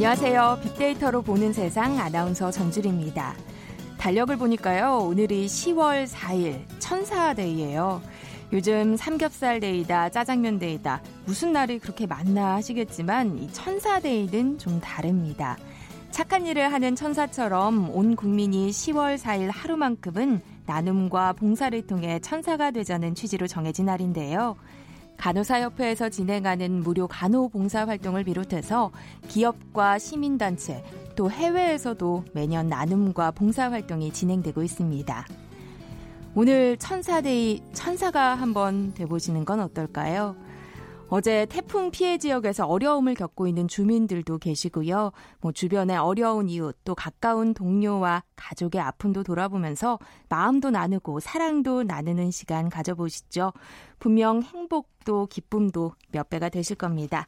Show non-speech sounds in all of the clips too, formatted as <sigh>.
안녕하세요. 빅데이터로 보는 세상 아나운서 전주리입니다. 달력을 보니까요. 오늘이 10월 4일 천사데이예요. 요즘 삼겹살 데이다, 짜장면 데이다, 무슨 날이 그렇게 많나 하시겠지만 이 천사 데이는 좀 다릅니다. 착한 일을 하는 천사처럼 온 국민이 10월 4일 하루만큼은 나눔과 봉사를 통해 천사가 되자는 취지로 정해진 날인데요. 간호사협회에서 진행하는 무료 간호봉사 활동을 비롯해서 기업과 시민단체 또 해외에서도 매년 나눔과 봉사 활동이 진행되고 있습니다. 오늘 천사데이 천사가 한번 돼보시는 건 어떨까요? 어제 태풍 피해 지역에서 어려움을 겪고 있는 주민들도 계시고요. 뭐 주변의 어려운 이웃 또 가까운 동료와 가족의 아픔도 돌아보면서 마음도 나누고 사랑도 나누는 시간 가져보시죠. 분명 행복도 기쁨도 몇 배가 되실 겁니다.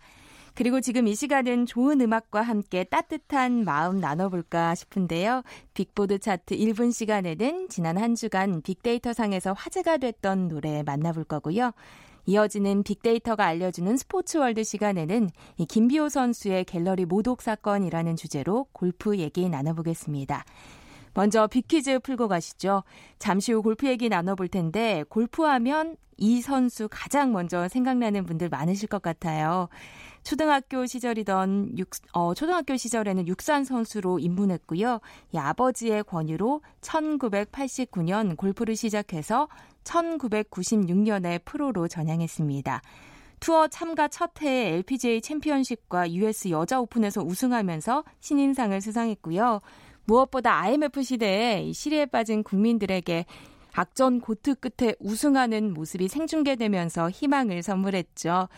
그리고 지금 이 시간은 좋은 음악과 함께 따뜻한 마음 나눠볼까 싶은데요. 빅보드 차트 1분 시간에는 지난 한 주간 빅데이터 상에서 화제가 됐던 노래 만나볼 거고요. 이어지는 빅데이터가 알려주는 스포츠월드 시간에는 이 김비오 선수의 갤러리 모독 사건이라는 주제로 골프 얘기 나눠보겠습니다. 먼저 빅퀴즈 풀고 가시죠. 잠시 후 골프 얘기 나눠볼 텐데 골프하면 이 선수 가장 먼저 생각나는 분들 많으실 것 같아요. 초등학교 시절이던 육, 어, 초등학교 시절에는 육산 선수로 입문했고요. 이 아버지의 권유로 1989년 골프를 시작해서 1996년에 프로로 전향했습니다. 투어 참가 첫 해에 LPGA 챔피언십과 US 여자 오픈에서 우승하면서 신인상을 수상했고요. 무엇보다 IMF 시대에 시리에 빠진 국민들에게 악전 고트 끝에 우승하는 모습이 생중계되면서 희망을 선물했죠.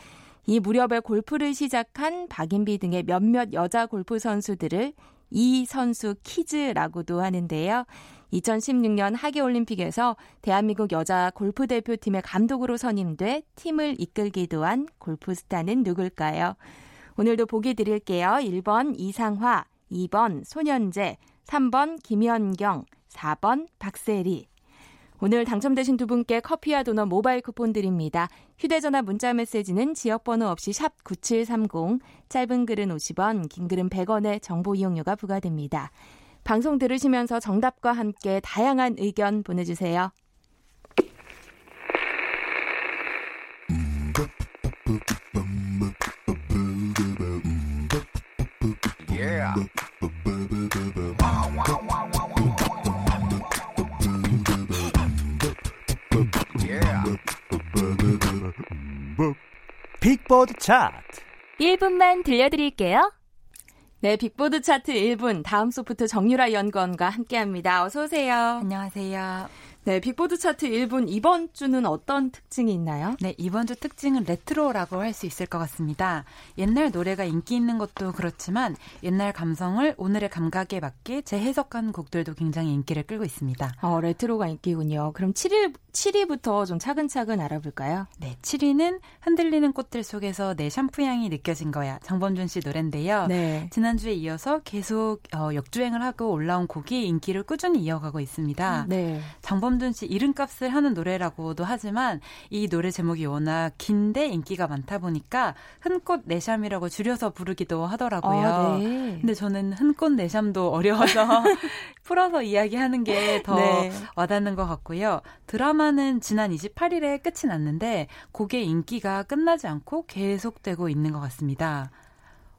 이 무렵에 골프를 시작한 박인비 등의 몇몇 여자 골프 선수들을 이 선수 키즈라고도 하는데요. 2016년 하계올림픽에서 대한민국 여자 골프 대표팀의 감독으로 선임돼 팀을 이끌기도 한 골프 스타는 누굴까요? 오늘도 보기 드릴게요. 1번 이상화, 2번 손현재, 3번 김연경, 4번 박세리. 오늘 당첨되신 두 분께 커피와 도넛 모바일 쿠폰 드립니다. 휴대전화 문자 메시지는 지역번호 없이 샵 9730, 짧은 글은 50원, 긴 글은 100원의 정보 이용료가 부과됩니다. 방송 들으시면서 정답과 함께 다양한 의견 보내주세요. 빅보드 차트 1분만 들려드릴게요. 네, 빅보드 차트 1분 다음 소프트 정유라 연구원과 함께합니다. 어서 오세요. 안녕하세요. 네, 빅보드 차트 1분 이번 주는 어떤 특징이 있나요? 네, 이번 주 특징은 레트로라고 할 수 있을 것 같습니다. 옛날 노래가 인기 있는 것도 그렇지만 옛날 감성을 오늘의 감각에 맞게 재해석한 곡들도 굉장히 인기를 끌고 있습니다. 어, 레트로가 인기군요. 그럼 7위, 7위부터 좀 차근차근 알아볼까요? 네, 7위는 흔들리는 꽃들 속에서 내 샴푸 향이 느껴진 거야. 장범준 씨 노래인데요. 네. 지난주에 이어서 계속 어, 역주행을 하고 올라온 곡이 인기를 꾸준히 이어가고 있습니다. 네. 장범 장범준 씨 이름값을 하는 노래라고도 하지만 이 노래 제목이 워낙 긴데 인기가 많다 보니까 흔꽃 내샴이라고 줄여서 부르기도 하더라고요. 아, 네. 근데 저는 흔꽃 내샴도 어려워서 <laughs> 풀어서 이야기하는 게더 네. 와닿는 것 같고요. 드라마는 지난 28일에 끝이 났는데 곡의 인기가 끝나지 않고 계속되고 있는 것 같습니다.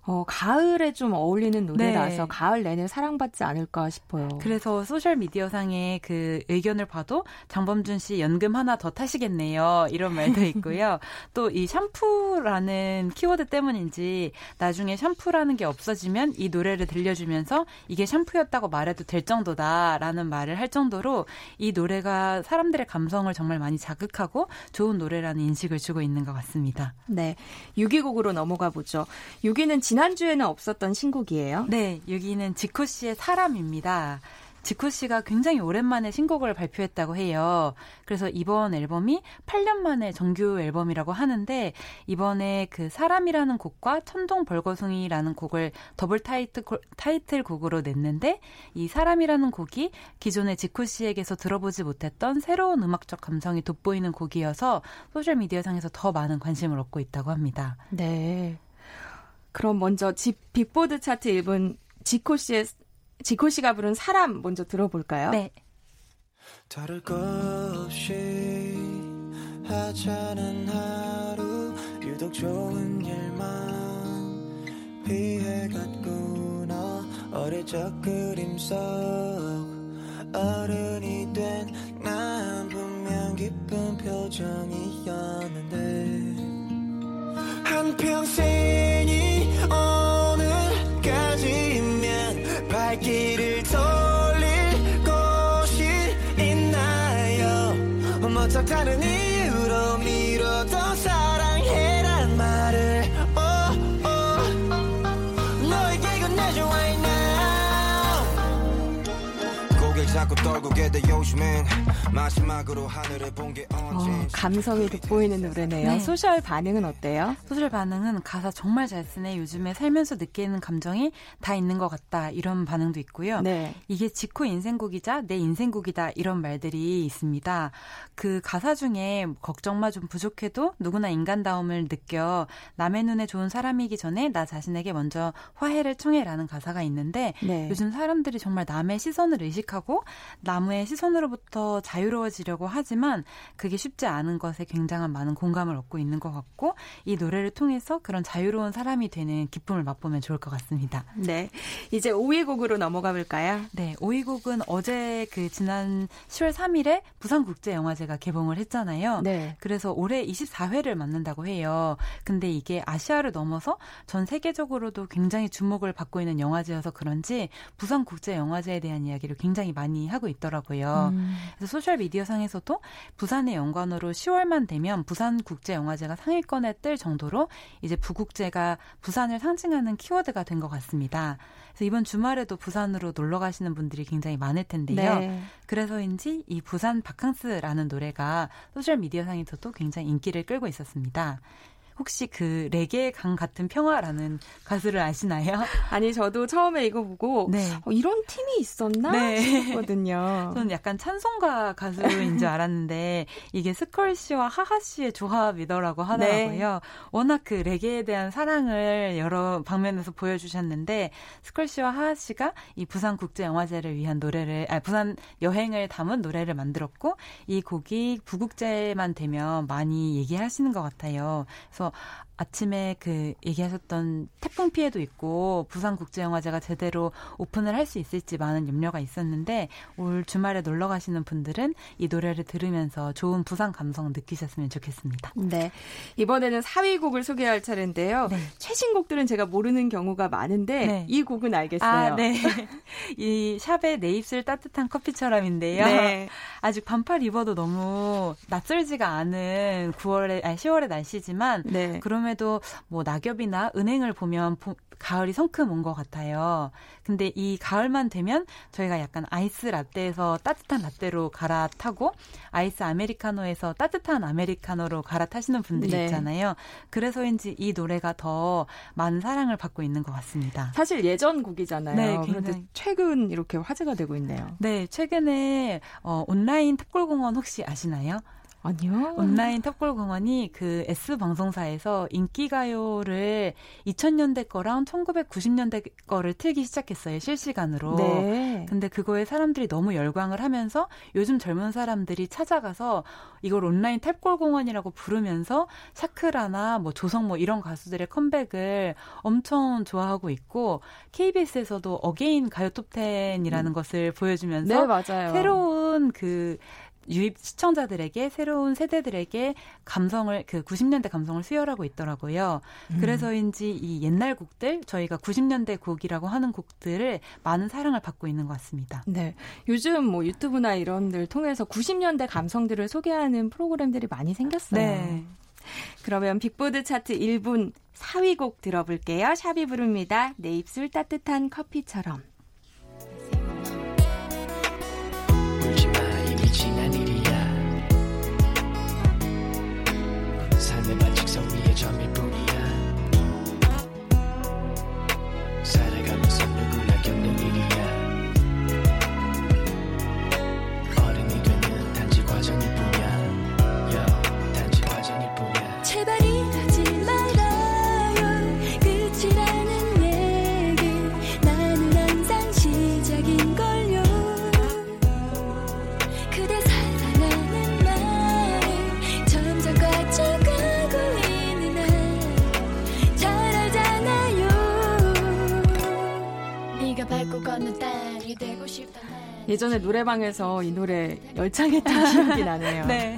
어, 가을에 좀 어울리는 노래라서 네. 가을 내내 사랑받지 않을까 싶어요. 그래서 소셜 미디어상의 그 의견을 봐도 장범준 씨 연금 하나 더 타시겠네요. 이런 말도 <laughs> 있고요. 또 이 샴푸라는 키워드 때문인지 나중에 샴푸라는 게 없어지면 이 노래를 들려주면서 이게 샴푸였다고 말해도 될 정도다라는 말을 할 정도로 이 노래가 사람들의 감성을 정말 많이 자극하고 좋은 노래라는 인식을 주고 있는 것 같습니다. 네. 6위곡으로 넘어가 보죠. 6위는 지난주에는 없었던 신곡이에요. 네, 여기는 지코 씨의 사람입니다. 지코 씨가 굉장히 오랜만에 신곡을 발표했다고 해요. 그래서 이번 앨범이 8년 만에 정규 앨범이라고 하는데 이번에 그 사람이라는 곡과 천둥 벌거숭이라는 곡을 더블 타이틀 타이틀 곡으로 냈는데 이 사람이라는 곡이 기존의 지코 씨에게서 들어보지 못했던 새로운 음악적 감성이 돋보이는 곡이어서 소셜 미디어상에서 더 많은 관심을 얻고 있다고 합니다. 네. 그럼 먼저 집 빅보드 차트 1분 지코 씨의 지코 씨가 부른 사람 먼저 들어볼까요? 네. 다를 것 없이 하찮은 하루 유독 좋은 일만 피해갔구나 어릴 적 그림 속 어른이 된 난 분명 기쁜 표정이었는데 한평생 떨구게 돼 요즘엔 마지막으로 하늘을 본게 언제 어, 감성이 돋보이는 노래네요. 네. 소셜 반응은 어때요? 소셜 반응은 가사 정말 잘 쓰네. 요즘에 살면서 느끼는 감정이 다 있는 것 같다. 이런 반응도 있고요. 네. 이게 지코 인생곡이자 내 인생곡이다. 이런 말들이 있습니다. 그 가사 중에 걱정마 좀 부족해도 누구나 인간다움을 느껴 남의 눈에 좋은 사람이기 전에 나 자신에게 먼저 화해를 청해라는 가사가 있는데 네. 요즘 사람들이 정말 남의 시선을 의식하고 남의 시선으로부터 자유 로워지려고 하지만 그게 쉽지 않은 것에 굉장한 많은 공감을 얻고 있는 것 같고 이 노래를 통해서 그런 자유로운 사람이 되는 기쁨을 맛보면 좋을 것 같습니다. 네. 이제 5위 곡으로 넘어가 볼까요? 네, 5위 곡은 어제 그 지난 10월 3일에 부산국제영화제가 개봉을 했잖아요. 네. 그래서 올해 24회를 맞는다고 해요. 근데 이게 아시아를 넘어서 전 세계적으로도 굉장히 주목을 받고 있는 영화제여서 그런지 부산국제영화제에 대한 이야기를 굉장히 많이 하고 있더라고요. 음. 그래서 소셜 미디어 상에서도 부산의 연관으로 10월만 되면 부산 국제 영화제가 상위권에 뜰 정도로 이제 부국제가 부산을 상징하는 키워드가 된 것 같습니다. 그래서 이번 주말에도 부산으로 놀러 가시는 분들이 굉장히 많을 텐데요. 네. 그래서인지 이 부산 바캉스라는 노래가 소셜 미디어 상에서도 굉장히 인기를 끌고 있었습니다. 혹시 그 레게 강 같은 평화라는 가수를 아시나요? <laughs> 아니 저도 처음에 이거 보고 네. 어, 이런 팀이 있었나 네. 싶었거든요. <laughs> 저는 약간 찬송가 가수인 줄 알았는데 이게 스컬 씨와 하하 씨의 조합이더라고 하더라고요. 네. 워낙 그 레게에 대한 사랑을 여러 방면에서 보여주셨는데 스컬 씨와 하하 씨가 이 부산 국제 영화제를 위한 노래를 아 부산 여행을 담은 노래를 만들었고 이 곡이 부국제만 되면 많이 얘기하시는 것 같아요. 그래서 또 아침에 그 얘기하셨던 태풍 피해도 있고 부산국제영화제가 제대로 오픈을 할 수 있을지 많은 염려가 있었는데 올 주말에 놀러 가시는 분들은 이 노래를 들으면서 좋은 부산 감성 느끼셨으면 좋겠습니다. 네. 이번에는 4위 곡을 소개할 차례인데요. 네. 최신 곡들은 제가 모르는 경우가 많은데 네. 이 곡은 알겠어요. 아, 네. <laughs> 이 샵의 내 입술 따뜻한 커피처럼인데요. 네. 아직 반팔 입어도 너무 낯설지가 않은 9월에 아니 10월의 날씨지만 네. 그럼에도 뭐 낙엽이나 은행을 보면 보, 가을이 성큼 온 것 같아요. 근데 이 가을만 되면 저희가 약간 아이스 라떼에서 따뜻한 라떼로 갈아타고 아이스 아메리카노에서 따뜻한 아메리카노로 갈아타시는 분들이 네. 있잖아요. 그래서인지 이 노래가 더 많은 사랑을 받고 있는 것 같습니다. 사실 예전 곡이잖아요. 네, 그런데. 최근 이렇게 화제가 되고 있네요. 네, 최근에 어, 온라인 탑골공원 혹시 아시나요? 아니요. 온라인 탑골 공원이 그 S 방송사에서 인기 가요를 2000년대 거랑 1990년대 거를 틀기 시작했어요 실시간으로. 네. 근데 그거에 사람들이 너무 열광을 하면서 요즘 젊은 사람들이 찾아가서 이걸 온라인 탑골 공원이라고 부르면서 샤크라나 뭐 조성모 이런 가수들의 컴백을 엄청 좋아하고 있고 KBS에서도 again 가요 톱10이라는 것을 보여주면서 네, 맞아요. 새로운 그 유입 시청자들에게 새로운 세대들에게 감성을 그 90년대 감성을 수혈하고 있더라고요. 음. 그래서인지 이 옛날 곡들 저희가 90년대 곡이라고 하는 곡들을 많은 사랑을 받고 있는 것 같습니다. 네. 요즘 뭐 유튜브나 이런 들 통해서 90년대 감성들을 소개하는 프로그램들이 많이 생겼어요. 네. 그러면 빅보드 차트 1분 4위 곡 들어볼게요. 샵이 부릅니다. 내 입술 따뜻한 커피처럼. 울지마 예전에 노래방에서 이 노래 열창했던 기억이 나네요. <laughs> 네.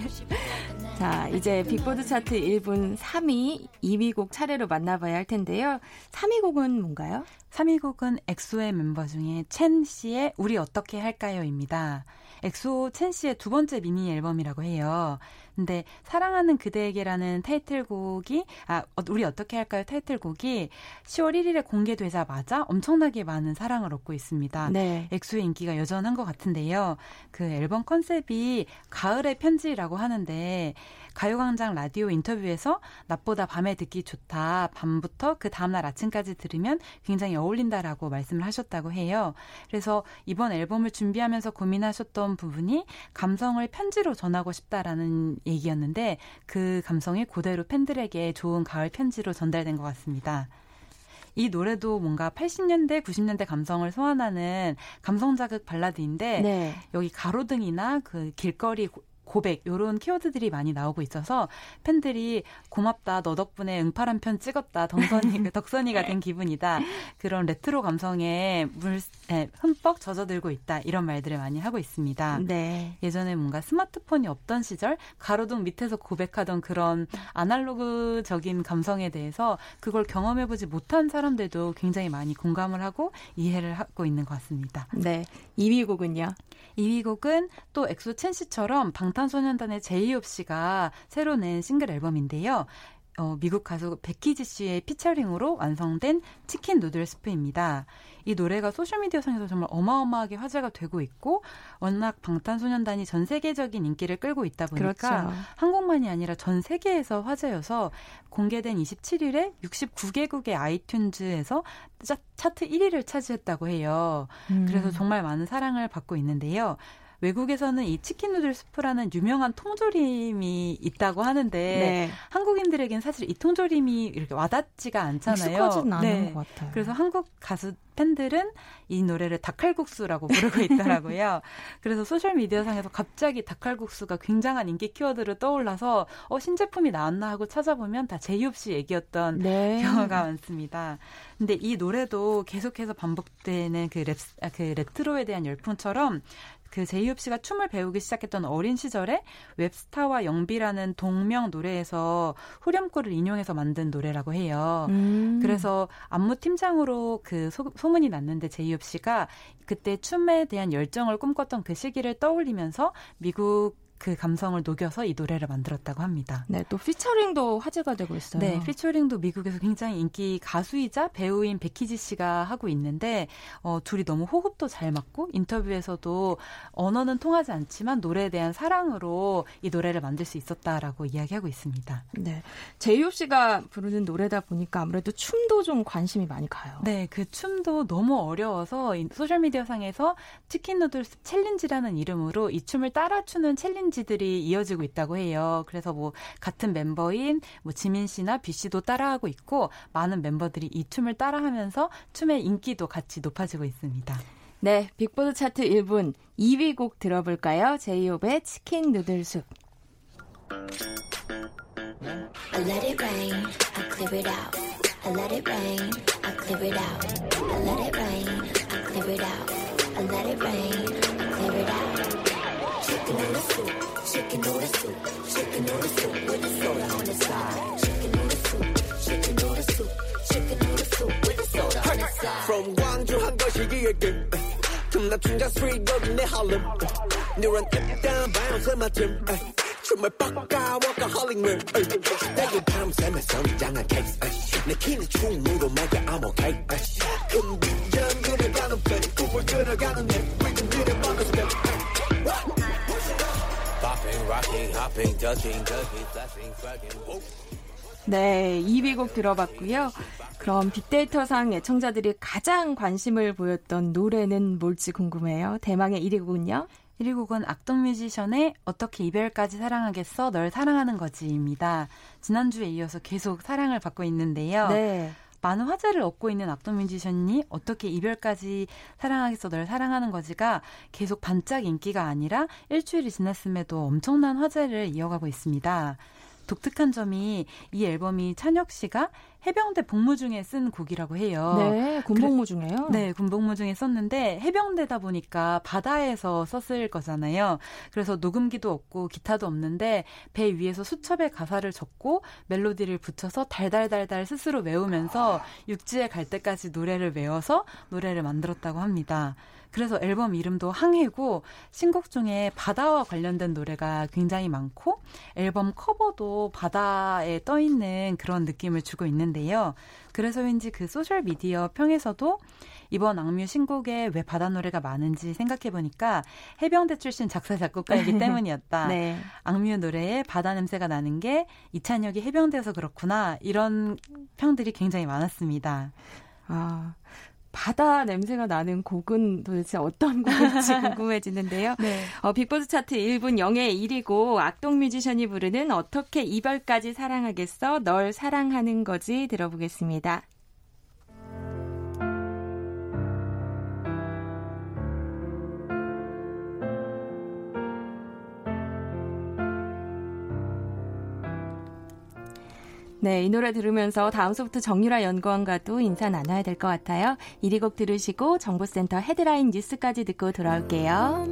자, 이제 빅보드 차트 1분 3위, 2위 곡 차례로 만나봐야 할 텐데요. 3위 곡은 뭔가요? 3위 곡은 엑소의 멤버 중에 첸 씨의 우리 어떻게 할까요입니다. 엑소 첸 씨의 두 번째 미니 앨범이라고 해요. 근데 사랑하는 그대에게라는 타이틀곡이 아 어, 우리 어떻게 할까요 타이틀곡이 10월 1일에 공개되자마자 엄청나게 많은 사랑을 얻고 있습니다. 네. 엑소의 인기가 여전한 것 같은데요. 그 앨범 컨셉이 가을의 편지라고 하는데 가요광장 라디오 인터뷰에서 낮보다 밤에 듣기 좋다. 밤부터 그 다음날 아침까지 들으면 굉장히 어울린다라고 말씀을 하셨다고 해요. 그래서 이번 앨범을 준비하면서 고민하셨던 부분이 감성을 편지로 전하고 싶다라는 얘기였는데 그 감성이 그대로 팬들에게 좋은 가을 편지로 전달된 것 같습니다. 이 노래도 뭔가 80년대, 90년대 감성을 소환하는 감성 자극 발라드인데 네. 여기 가로등이나 그 길거리 고백 요런 키워드들이 많이 나오고 있어서 팬들이 고맙다 너 덕분에 응팔 한 편 찍었다 덕선이 그 <laughs> 덕선이가 된 기분이다 그런 레트로 감성에 물 에, 흠뻑 젖어들고 있다 이런 말들을 많이 하고 있습니다. 네. 예전에 뭔가 스마트폰이 없던 시절 가로등 밑에서 고백하던 그런 아날로그적인 감성에 대해서 그걸 경험해보지 못한 사람들도 굉장히 많이 공감을 하고 이해를 하고 있는 것 같습니다. 네. 2위 곡은요? 2위 곡은 또 엑소 첸 씨처럼 방탄소년단의 제이홉 씨가 새로 낸 싱글 앨범인데요. 어, 미국 가수 Becky G 씨의 피처링으로 완성된 Chicken Noodle Soup입니다. 이 노래가 소셜미디어 상에서 정말 어마어마하게 화제가 되고 있고 워낙 방탄소년단이 전 세계적인 인기를 끌고 있다 보니까 그렇죠. 한국만이 아니라 전 세계에서 화제여서 공개된 27일에 69개국의 아이튠즈에서 차트 1위를 차지했다고 해요. 음. 그래서 정말 많은 사랑을 받고 있는데요. 외국에서는 이 chicken noodle soup라는 유명한 통조림이 있다고 하는데 네. 한국인들에겐 사실 이 통조림이 이렇게 와닿지가 않잖아요. 네. 것 같아요. 그래서 한국 가수 팬들은 이 노래를 닭칼국수라고 부르고 있더라고요. <laughs> 그래서 소셜 미디어 상에서 갑자기 닭칼국수가 굉장한 인기 키워드로 떠올라서 어 신제품이 나왔나 하고 찾아보면 다 제이홉 씨 얘기였던 네. 경우가 많습니다. 근데 이 노래도 계속해서 반복되는 그 랩, 아, 그 레트로에 대한 열풍처럼 그 제이홉 씨가 춤을 배우기 시작했던 어린 시절에 Webstar와 Young B라는 동명 노래에서 후렴구를 인용해서 만든 노래라고 해요. 음. 그래서 안무 팀장으로 그 소, 소문이 났는데 제이홉 씨가 그때 춤에 대한 열정을 꿈꿨던 그 시기를 떠올리면서 미국 그 감성을 녹여서 이 노래를 만들었다고 합니다. 네, 또 피처링도 화제가 되고 있어요. 네, 피처링도 미국에서 굉장히 인기 가수이자 배우인 Becky G 씨가 하고 있는데 어, 둘이 너무 호흡도 잘 맞고 인터뷰에서도 언어는 통하지 않지만 노래에 대한 사랑으로 이 노래를 만들 수 있었다라고 이야기하고 있습니다. 네, 제이홉 씨가 부르는 노래다 보니까 아무래도 춤도 좀 관심이 많이 가요. 네, 그 춤도 너무 어려워서 소셜 미디어 상에서 Chicken Noodle Soup 챌린지라는 이름으로 이 춤을 따라 추는 챌린지 챌린지들이 이어지고 있다고 해요. 그래서 뭐 같은 멤버인 뭐 지민 씨나 비 씨도 따라하고 있고 많은 멤버들이 이 춤을 따라하면서 춤의 인기도 같이 높아지고 있습니다. 네, 빅보드 차트 1분 2위 곡 들어볼까요? 제이홉의 치킨 누들 숲. I let it rain, I clear it out. I let it rain, I clear it out. I let it rain, I clear it out. I let it rain, Chicken noodle soup, chicken noodle soup, chicken noodle soup with the soda on the side. Chicken noodle soup, chicken noodle soup, chicken noodle soup with the soda on the side. From Gwangju 한 거시기에 그 틈나 충자 street 여기 내 Harlem. 누런 입단 bounce 맞춤. 춤을 빡까 워커홀릭물 내게 밤샘에 성장한 케이스 내 키는 충무로 막아 I'm okay 금비전 그려가는 편 꿈을 그려가는 내 리듬들의 번호 스텝 네, 2위 곡 들어봤고요. 그럼 빅데이터상 애청자들이 가장 관심을 보였던 노래는 뭘지 궁금해요. 대망의 1위 곡은요? 1위 곡은 악동 뮤지션의 어떻게 이별까지 사랑하겠어 널 사랑하는 거지입니다. 지난주에 이어서 계속 사랑을 받고 있는데요. 네. 많은 화제를 얻고 있는 악동 뮤지션이 어떻게 이별까지 사랑하겠어 널 사랑하는 거지가 계속 반짝 인기가 아니라 일주일이 지났음에도 엄청난 화제를 이어가고 있습니다. 독특한 점이 이 앨범이 찬혁 씨가 해병대 복무 중에 쓴 곡이라고 해요. 네, 군복무 중에요. 네, 군복무 중에 썼는데 해병대다 보니까 바다에서 썼을 거잖아요. 그래서 녹음기도 없고 기타도 없는데 배 위에서 수첩에 가사를 적고 멜로디를 붙여서 달달달달 스스로 외우면서 육지에 갈 때까지 노래를 외워서 노래를 만들었다고 합니다. 그래서 앨범 이름도 항해고 신곡 중에 바다와 관련된 노래가 굉장히 많고 앨범 커버도 바다에 떠 있는 그런 느낌을 주고 있는데요. 그래서인지 그 소셜 미디어 평에서도 이번 악뮤 신곡에 왜 바다 노래가 많은지 생각해 보니까 해병대 출신 작사 작곡가이기 <laughs> 때문이었다. 네. 악뮤 노래에 바다 냄새가 나는 게 이찬혁이 해병대에서 그렇구나 이런 평들이 굉장히 많았습니다. 아. 바다 냄새가 나는 곡은 도대체 어떤 곡일지 <laughs> 궁금해지는데요. 네. 어, 빅보드 차트 1분 0의 1이고 악동 뮤지션이 부르는 어떻게 이별까지 사랑하겠어 널 사랑하는 거지 들어보겠습니다. 네, 이 노래 들으면서 다음 소부터 정유라 연구원과도 인사 나눠야 될 것 같아요. 1위 곡 들으시고 정보센터 헤드라인 뉴스까지 듣고 돌아올게요.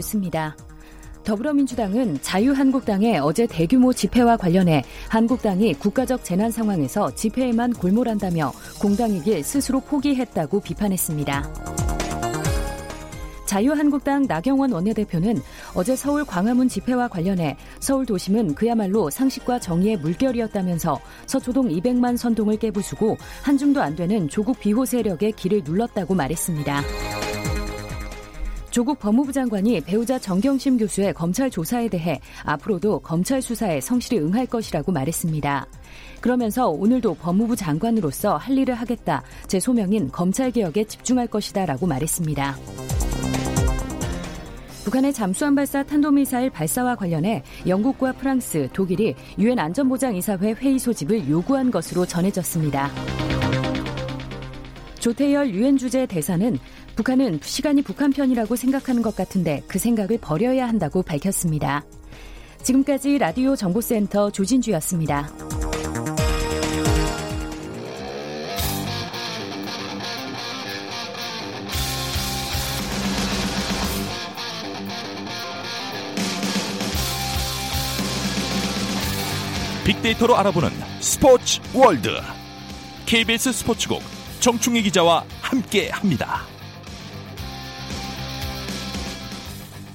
뉴스입니다. 더불어민주당은 자유한국당의 어제 대규모 집회와 관련해 한국당이 국가적 재난 상황에서 집회에만 골몰한다며 공당이길 스스로 포기했다고 비판했습니다. 자유한국당 나경원 원내대표는 어제 서울 광화문 집회와 관련해 서울 도심은 그야말로 상식과 정의의 물결이었다면서 서초동 200만 선동을 깨부수고 한 줌도 안 되는 조국 비호 세력의 길을 눌렀다고 말했습니다. 조국 법무부 장관이 배우자 정경심 교수의 검찰 조사에 대해 앞으로도 검찰 수사에 성실히 응할 것이라고 말했습니다. 그러면서 오늘도 법무부 장관으로서 할 일을 하겠다. 제 소명인 검찰개혁에 집중할 것이다. 라고 말했습니다. 북한의 잠수함 발사 탄도미사일 발사와 관련해 영국과 프랑스, 독일이 유엔 안전보장이사회 회의 소집을 요구한 것으로 전해졌습니다. 조태열 유엔 주재 대사는 북한은 시간이 북한 편이라고 생각하는 것 같은데 그 생각을 버려야 한다고 밝혔습니다. 지금까지 라디오 정보센터 조진주였습니다. 빅데이터로 알아보는 스포츠 월드 KBS 스포츠국 정충희 기자와 함께합니다.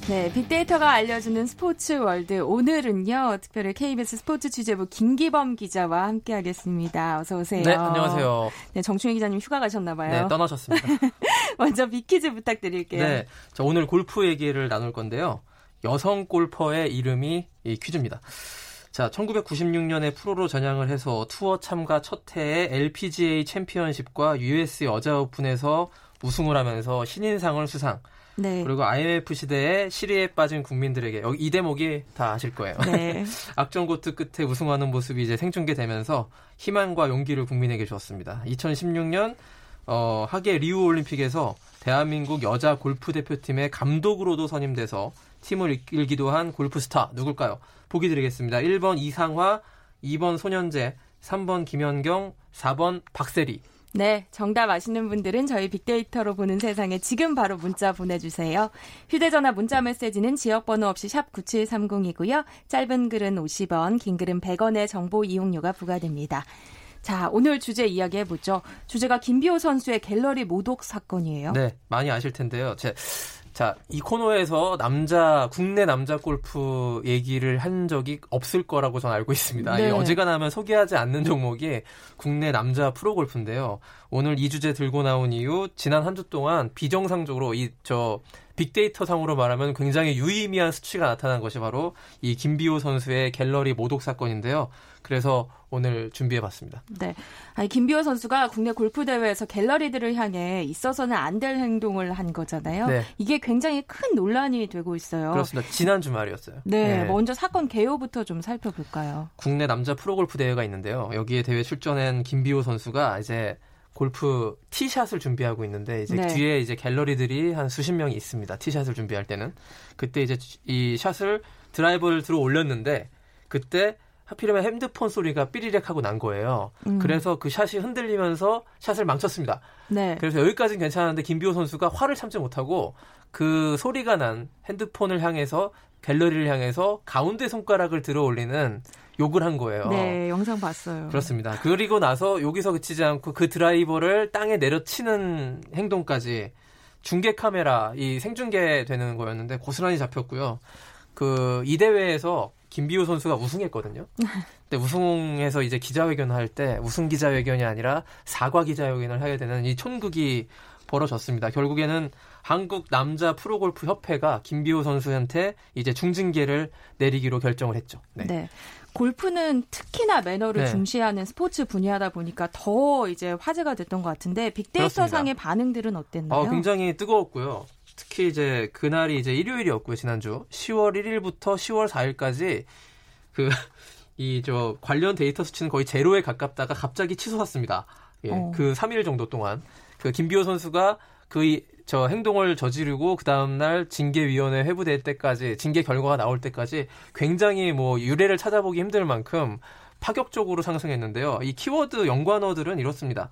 네, 빅데이터가 알려주는 스포츠 월드. 오늘은요, 특별히 KBS 스포츠 취재부 김기범 기자와 함께하겠습니다. 어서 오세요. 네, 안녕하세요. 네, 정충희 기자님 휴가 가셨나봐요. 네, 떠나셨습니다. <laughs> 먼저 빅퀴즈 부탁드릴게요. 네, 자, 오늘 골프 얘기를 나눌 건데요. 여성 골퍼의 이름이 이 퀴즈입니다. 자, 1996년에 프로로 전향을 해서 투어 참가 첫 해에 LPGA 챔피언십과 US 여자 오픈에서 우승을 하면서 신인상을 수상. 네. 그리고 IMF 시대에 실의에 빠진 국민들에게 여기 이 대목이 다 아실 거예요. 네. <laughs> 악전고투 끝에 우승하는 모습이 이제 생중계되면서 희망과 용기를 국민에게 주었습니다. 2016년 어, 하계 리우 올림픽에서 대한민국 여자 골프 대표팀의 감독으로도 선임돼서 팀을 이끌기도 한 골프 스타 누굴까요? 보기 드리겠습니다. 1번 이상화, 2번 손현재, 3번 김연경, 4번 박세리. 네, 정답 아시는 분들은 저희 빅데이터로 보는 세상에 지금 바로 문자 보내주세요. 휴대전화 문자 메시지는 지역번호 없이 샵 9730이고요. 짧은 글은 50원, 긴 글은 100원의 정보 이용료가 부과됩니다. 자, 오늘 주제 이야기 해 보죠. 주제가 김비호 선수의 갤러리 모독 사건이에요. 네, 많이 아실 텐데요. 제, 자, 이 코너에서 남자, 국내 남자 골프 얘기를 한 적이 없을 거라고 저는 알고 있습니다. 네. 어지간하면 소개하지 않는 종목이 국내 남자 프로 골프인데요. 오늘 이 주제 들고 나온 이유, 지난 한 주 동안 비정상적으로 이, 저, 빅데이터 상으로 말하면 굉장히 유의미한 수치가 나타난 것이 바로 이 김비호 선수의 갤러리 모독 사건인데요. 그래서 오늘 준비해봤습니다. 네, 아니, 김비호 선수가 국내 골프 대회에서 갤러리들을 향해 있어서는 안 될 행동을 한 거잖아요. 네. 이게 굉장히 큰 논란이 되고 있어요. 그렇습니다. 지난 주말이었어요. 네, 네, 먼저 사건 개요부터 좀 살펴볼까요? 국내 남자 프로골프 대회가 있는데요. 여기에 대회 출전한 김비호 선수가 이제 골프 티샷을 준비하고 있는데 이제 네. 뒤에 이제 갤러리들이 한 수십 명이 있습니다. 티샷을 준비할 때는 그때 이제 이 샷을 드라이버를 들어 올렸는데 그때 하필이면 핸드폰 소리가 삐리렉 하고 난 거예요. 음. 그래서 그 샷이 흔들리면서 샷을 망쳤습니다. 네. 그래서 여기까지는 괜찮은데 김비호 선수가 화를 참지 못하고 그 소리가 난 핸드폰을 향해서 갤러리를 향해서 가운데 손가락을 들어 올리는 욕을 한 거예요. 네, 영상 봤어요. 그렇습니다. 그리고 나서 여기서 그치지 않고 그 드라이버를 땅에 내려치는 행동까지 중계 카메라 이 생중계 되는 거였는데 고스란히 잡혔고요. 그 이 대회에서 김비호 선수가 우승했거든요. 근데 우승해서 이제 기자회견할 때 우승 기자회견이 아니라 사과 기자회견을 하게 되는 이 촌극이 벌어졌습니다. 결국에는 한국 남자 프로골프 협회가 김비호 선수한테 이제 중징계를 내리기로 결정을 했죠. 네. 네. 골프는 특히나 매너를 네. 중시하는 스포츠 분야다 보니까 더 이제 화제가 됐던 것 같은데 빅데이터 상의 반응들은 어땠나요? 어, 굉장히 뜨거웠고요. 특히 이제 그날이 이제 일요일이었고요, 지난주. 10월 1일부터 10월 4일까지 그, <laughs> 이, 저, 관련 데이터 수치는 거의 제로에 가깝다가 갑자기 치솟았습니다. 예, 어. 그 3일 정도 동안. 그 김비호 선수가 그, 저 행동을 저지르고 그 다음 날 징계위원회 회부될 때까지 징계 결과가 나올 때까지 굉장히 뭐 유래를 찾아보기 힘들 만큼 파격적으로 상승했는데요. 이 키워드 연관어들은 이렇습니다.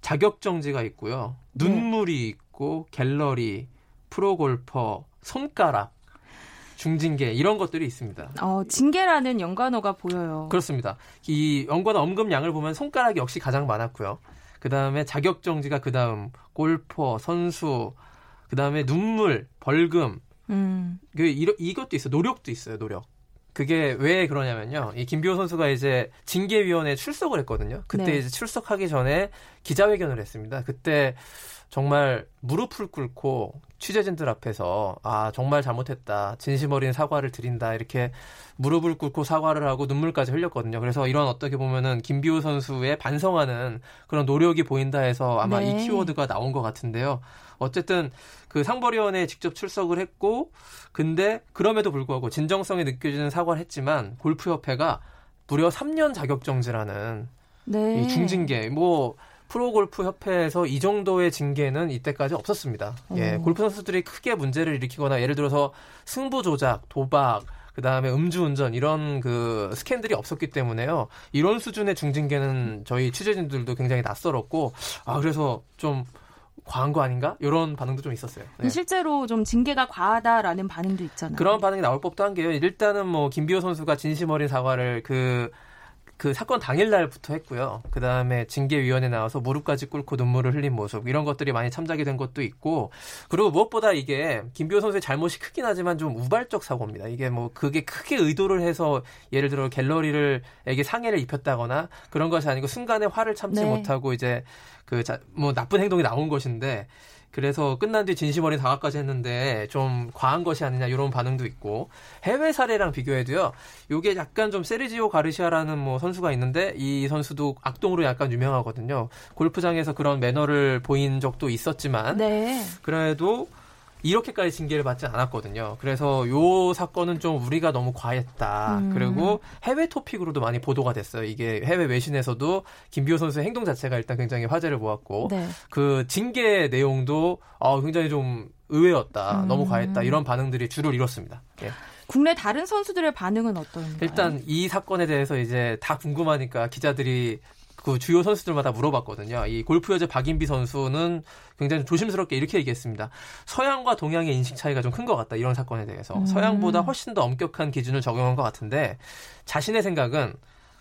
자격정지가 있고요. 네. 눈물이 있고 갤러리, 프로골퍼, 손가락, 중징계 이런 것들이 있습니다. 어, 징계라는 연관어가 보여요. 그렇습니다. 이 연관어 언급량을 보면 손가락이 역시 가장 많았고요. 그 다음에 자격 정지가 그 다음 골퍼, 선수, 그 다음에 눈물, 벌금. 음. 그 이러, 이것도 있어. 노력도 있어요. 노력. 그게 왜 그러냐면요. 이 김비호 선수가 이제 징계위원회에 출석을 했거든요. 그때 네. 이제 출석하기 전에 기자회견을 했습니다. 그때 정말 무릎을 꿇고 취재진들 앞에서 아 정말 잘못했다 진심 어린 사과를 드린다 이렇게 무릎을 꿇고 사과를 하고 눈물까지 흘렸거든요. 그래서 이런 어떻게 보면은 김비호 선수의 반성하는 그런 노력이 보인다 해서 아마 네. 이 키워드가 나온 것 같은데요. 어쨌든 그 상벌위원회에 직접 출석을 했고 근데 그럼에도 불구하고 진정성이 느껴지는 사과를 했지만 골프협회가 무려 3년 자격정지라는 네. 이 중징계 뭐 프로골프 협회에서 이 정도의 징계는 이때까지 없었습니다. 예, 음. 골프 선수들이 크게 문제를 일으키거나 예를 들어서 승부 조작, 도박, 그 다음에 음주운전 이런 그 스캔들이 없었기 때문에요. 이런 수준의 중징계는 저희 취재진들도 굉장히 낯설었고, 아, 그래서 좀 과한 거 아닌가? 이런 반응도 좀 있었어요. 네. 실제로 좀 징계가 과하다라는 반응도 있잖아요. 그런 반응이 나올 법도 한 게요. 일단은 뭐 김비호 선수가 진심 어린 사과를 그 그 사건 당일날부터 했고요. 그 다음에 징계위원회 나와서 무릎까지 꿇고 눈물을 흘린 모습 이런 것들이 많이 참작이 된 것도 있고 그리고 무엇보다 이게 김비호 선수의 잘못이 크긴 하지만 좀 우발적 사고입니다. 이게 뭐 그게 크게 의도를 해서 예를 들어 갤러리를 에게 상해를 입혔다거나 그런 것이 아니고 순간에 화를 참지 네. 못하고 이제 그 뭐 나쁜 행동이 나온 것인데 그래서 끝난 뒤 진심 어린 사과까지 했는데 좀 과한 것이 아니냐 이런 반응도 있고 해외 사례랑 비교해도요. 요게 약간 좀 세르지오 가르시아라는 뭐 선수가 있는데 이 선수도 악동으로 약간 유명하거든요. 골프장에서 그런 매너를 보인 적도 있었지만 네. 그래도 이렇게까지 징계를 받지 않았거든요. 그래서 요 사건은 좀 우리가 너무 과했다. 음. 그리고 해외 토픽으로도 많이 보도가 됐어요. 이게 해외 외신에서도 김비호 선수의 행동 자체가 일단 굉장히 화제를 모았고 네. 그 징계 내용도 어, 굉장히 좀 의외였다. 음. 너무 과했다. 이런 반응들이 주를 이뤘습니다. 예. 국내 다른 선수들의 반응은 어떤가요? 일단 이 사건에 대해서 이제 다 궁금하니까 기자들이 그 주요 선수들마다 물어봤거든요. 이 골프 여자 박인비 선수는 굉장히 조심스럽게 이렇게 얘기했습니다. 서양과 동양의 인식 차이가 좀 큰 것 같다. 이런 사건에 대해서. 음. 서양보다 훨씬 더 엄격한 기준을 적용한 것 같은데 자신의 생각은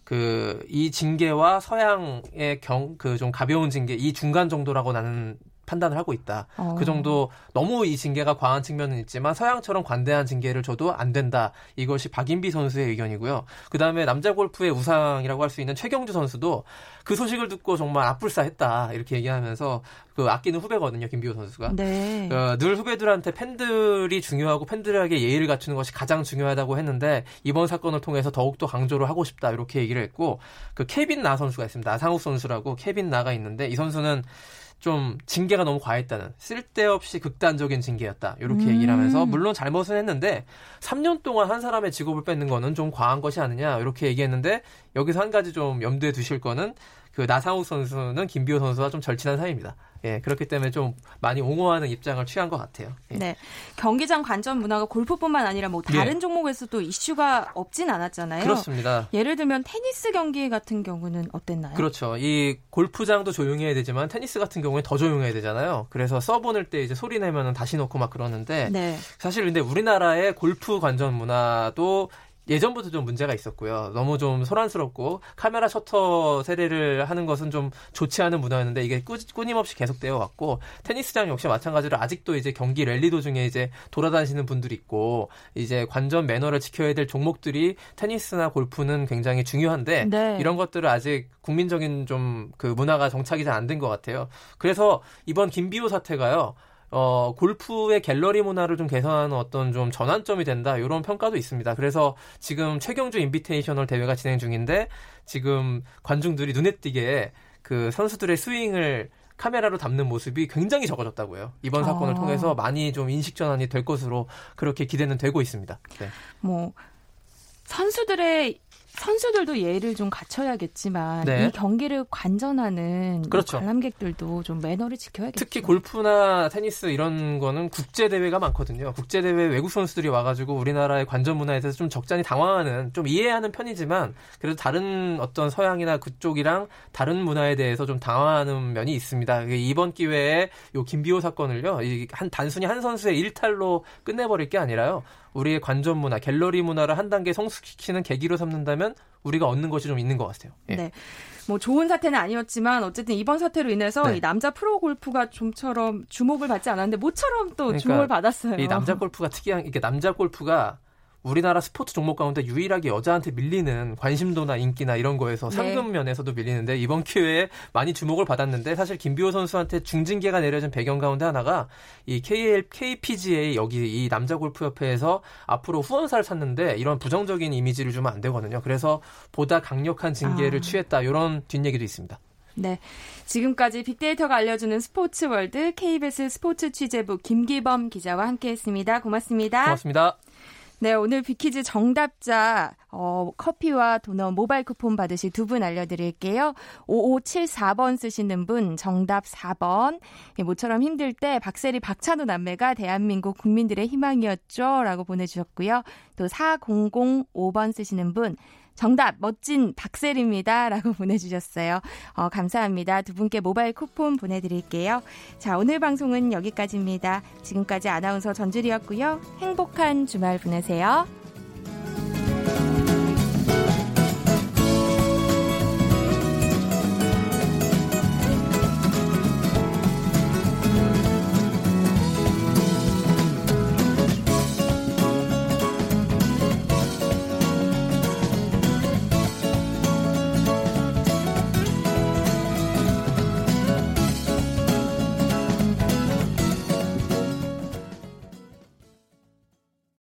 그 이 징계와 서양의 경 그 좀 가벼운 징계 이 중간 정도라고 나는 판단을 하고 있다. 어. 그 정도 너무 이 징계가 과한 측면은 있지만 서양처럼 관대한 징계를 줘도 안 된다. 이것이 박인비 선수의 의견이고요. 그 다음에 남자 골프의 우상이라고 할 수 있는 최경주 선수도 그 소식을 듣고 정말 앞불싸했다 이렇게 얘기하면서 그 아끼는 후배거든요 김비호 선수가 네. 어, 늘 후배들한테 팬들이 중요하고 팬들에게 예의를 갖추는 것이 가장 중요하다고 했는데 이번 사건을 통해서 더욱더 강조를 하고 싶다 이렇게 얘기를 했고 그 케빈 나 선수가 있습니다 나상욱 선수라고 케빈 나가 있는데 이 선수는 좀 징계가 너무 과했다는 쓸데없이 극단적인 징계였다 이렇게 음. 얘기를 하면서 물론 잘못은 했는데 3년 동안 한 사람의 직업을 뺏는 거는 좀 과한 것이 아니냐 이렇게 얘기했는데 여기서 한 가지 좀 염두에 두실 거는 그 나상욱 선수는 김비호 선수와 좀 절친한 사이입니다. 예, 그렇기 때문에 좀 많이 옹호하는 입장을 취한 것 같아요. 예. 네. 경기장 관전 문화가 골프뿐만 아니라 뭐 다른 예. 종목에서도 이슈가 없진 않았잖아요. 그렇습니다. 예를 들면 테니스 경기 같은 경우는 어땠나요? 그렇죠. 이 골프장도 조용해야 되지만 테니스 같은 경우에 더 조용해야 되잖아요. 그래서 서브낼 때 이제 소리 내면은 다시 놓고 막 그러는데 네. 사실 근데 우리나라의 골프 관전 문화도 예전부터 좀 문제가 있었고요. 너무 좀 소란스럽고 카메라 셔터 세례를 하는 것은 좀 좋지 않은 문화였는데 이게 꾸, 끊임없이 계속되어 왔고 테니스장 역시 마찬가지로 아직도 이제 경기 랠리 도중에 이제 돌아다니시는 분들이 있고 이제 관전 매너를 지켜야 될 종목들이 테니스나 골프는 굉장히 중요한데 네. 이런 것들을 아직 국민적인 좀 그 문화가 정착이 잘 안 된 것 같아요. 그래서 이번 김비호 사태가요. 어, 골프의 갤러리 문화를 좀 개선하는 어떤 좀 전환점이 된다 이런 평가도 있습니다. 그래서 지금 최경주 인비테이셔널 대회가 진행 중인데 지금 관중들이 눈에 띄게 그 선수들의 스윙을 카메라로 담는 모습이 굉장히 적어졌다고요. 이번 사건을 아. 통해서 많이 좀 인식 전환이 될 것으로 그렇게 기대는 되고 있습니다. 네. 뭐 선수들의 선수들도 예의를 좀 갖춰야겠지만 네. 이 경기를 관전하는 그렇죠. 관람객들도 좀 매너를 지켜야겠죠. 특히 골프나 테니스 이런 거는 국제 대회가 많거든요. 국제 대회 외국 선수들이 와가지고 우리나라의 관전 문화에 대해서 좀 적잖이 당황하는 좀 이해하는 편이지만 그래도 다른 어떤 서양이나 그쪽이랑 다른 문화에 대해서 좀 당황하는 면이 있습니다. 이번 기회에 요 김비호 사건을요, 한 단순히 한 선수의 일탈로 끝내버릴 게 아니라요. 우리의 관전 문화, 갤러리 문화를 한 단계 성숙시키는 계기로 삼는다면 우리가 얻는 것이 좀 있는 것 같아요. 예. 네. 뭐 좋은 사태는 아니었지만 어쨌든 이번 사태로 인해서 네. 이 남자 프로 골프가 좀처럼 주목을 받지 않았는데 모처럼 또 그러니까 주목을 받았어요. 이 남자 골프가 특이한 이게 남자 골프가 우리나라 스포츠 종목 가운데 유일하게 여자한테 밀리는 관심도나 인기나 이런 거에서 네. 상금 면에서도 밀리는데 이번 기회에 많이 주목을 받았는데 사실 김비호 선수한테 중징계가 내려진 배경 가운데 하나가 이 KL KPGA 여기 이 남자 골프 협회에서 앞으로 후원사를 찾는데 이런 부정적인 이미지를 주면 안 되거든요. 그래서 보다 강력한 징계를 아. 취했다 이런 뒷얘기도 있습니다. 네. 지금까지 빅데이터가 알려주는 스포츠 월드 KBS 스포츠 취재부 김기범 기자와 함께 했습니다. 고맙습니다. 고맙습니다. 네, 오늘 빅퀴즈 정답자 어, 커피와 도넛 모바일 쿠폰 받으실 두 분 알려드릴게요. 5574번 쓰시는 분 정답 4번. 예, 모처럼 힘들 때 박세리 박찬호 남매가 대한민국 국민들의 희망이었죠. 라고 보내주셨고요. 또 4005번 쓰시는 분 정답 멋진 박셀입니다. 라고 <laughs> 보내주셨어요. 어, 감사합니다. 두 분께 모바일 쿠폰 보내드릴게요. 자 오늘 방송은 여기까지입니다. 지금까지 아나운서 전주리였고요. 행복한 주말 보내세요.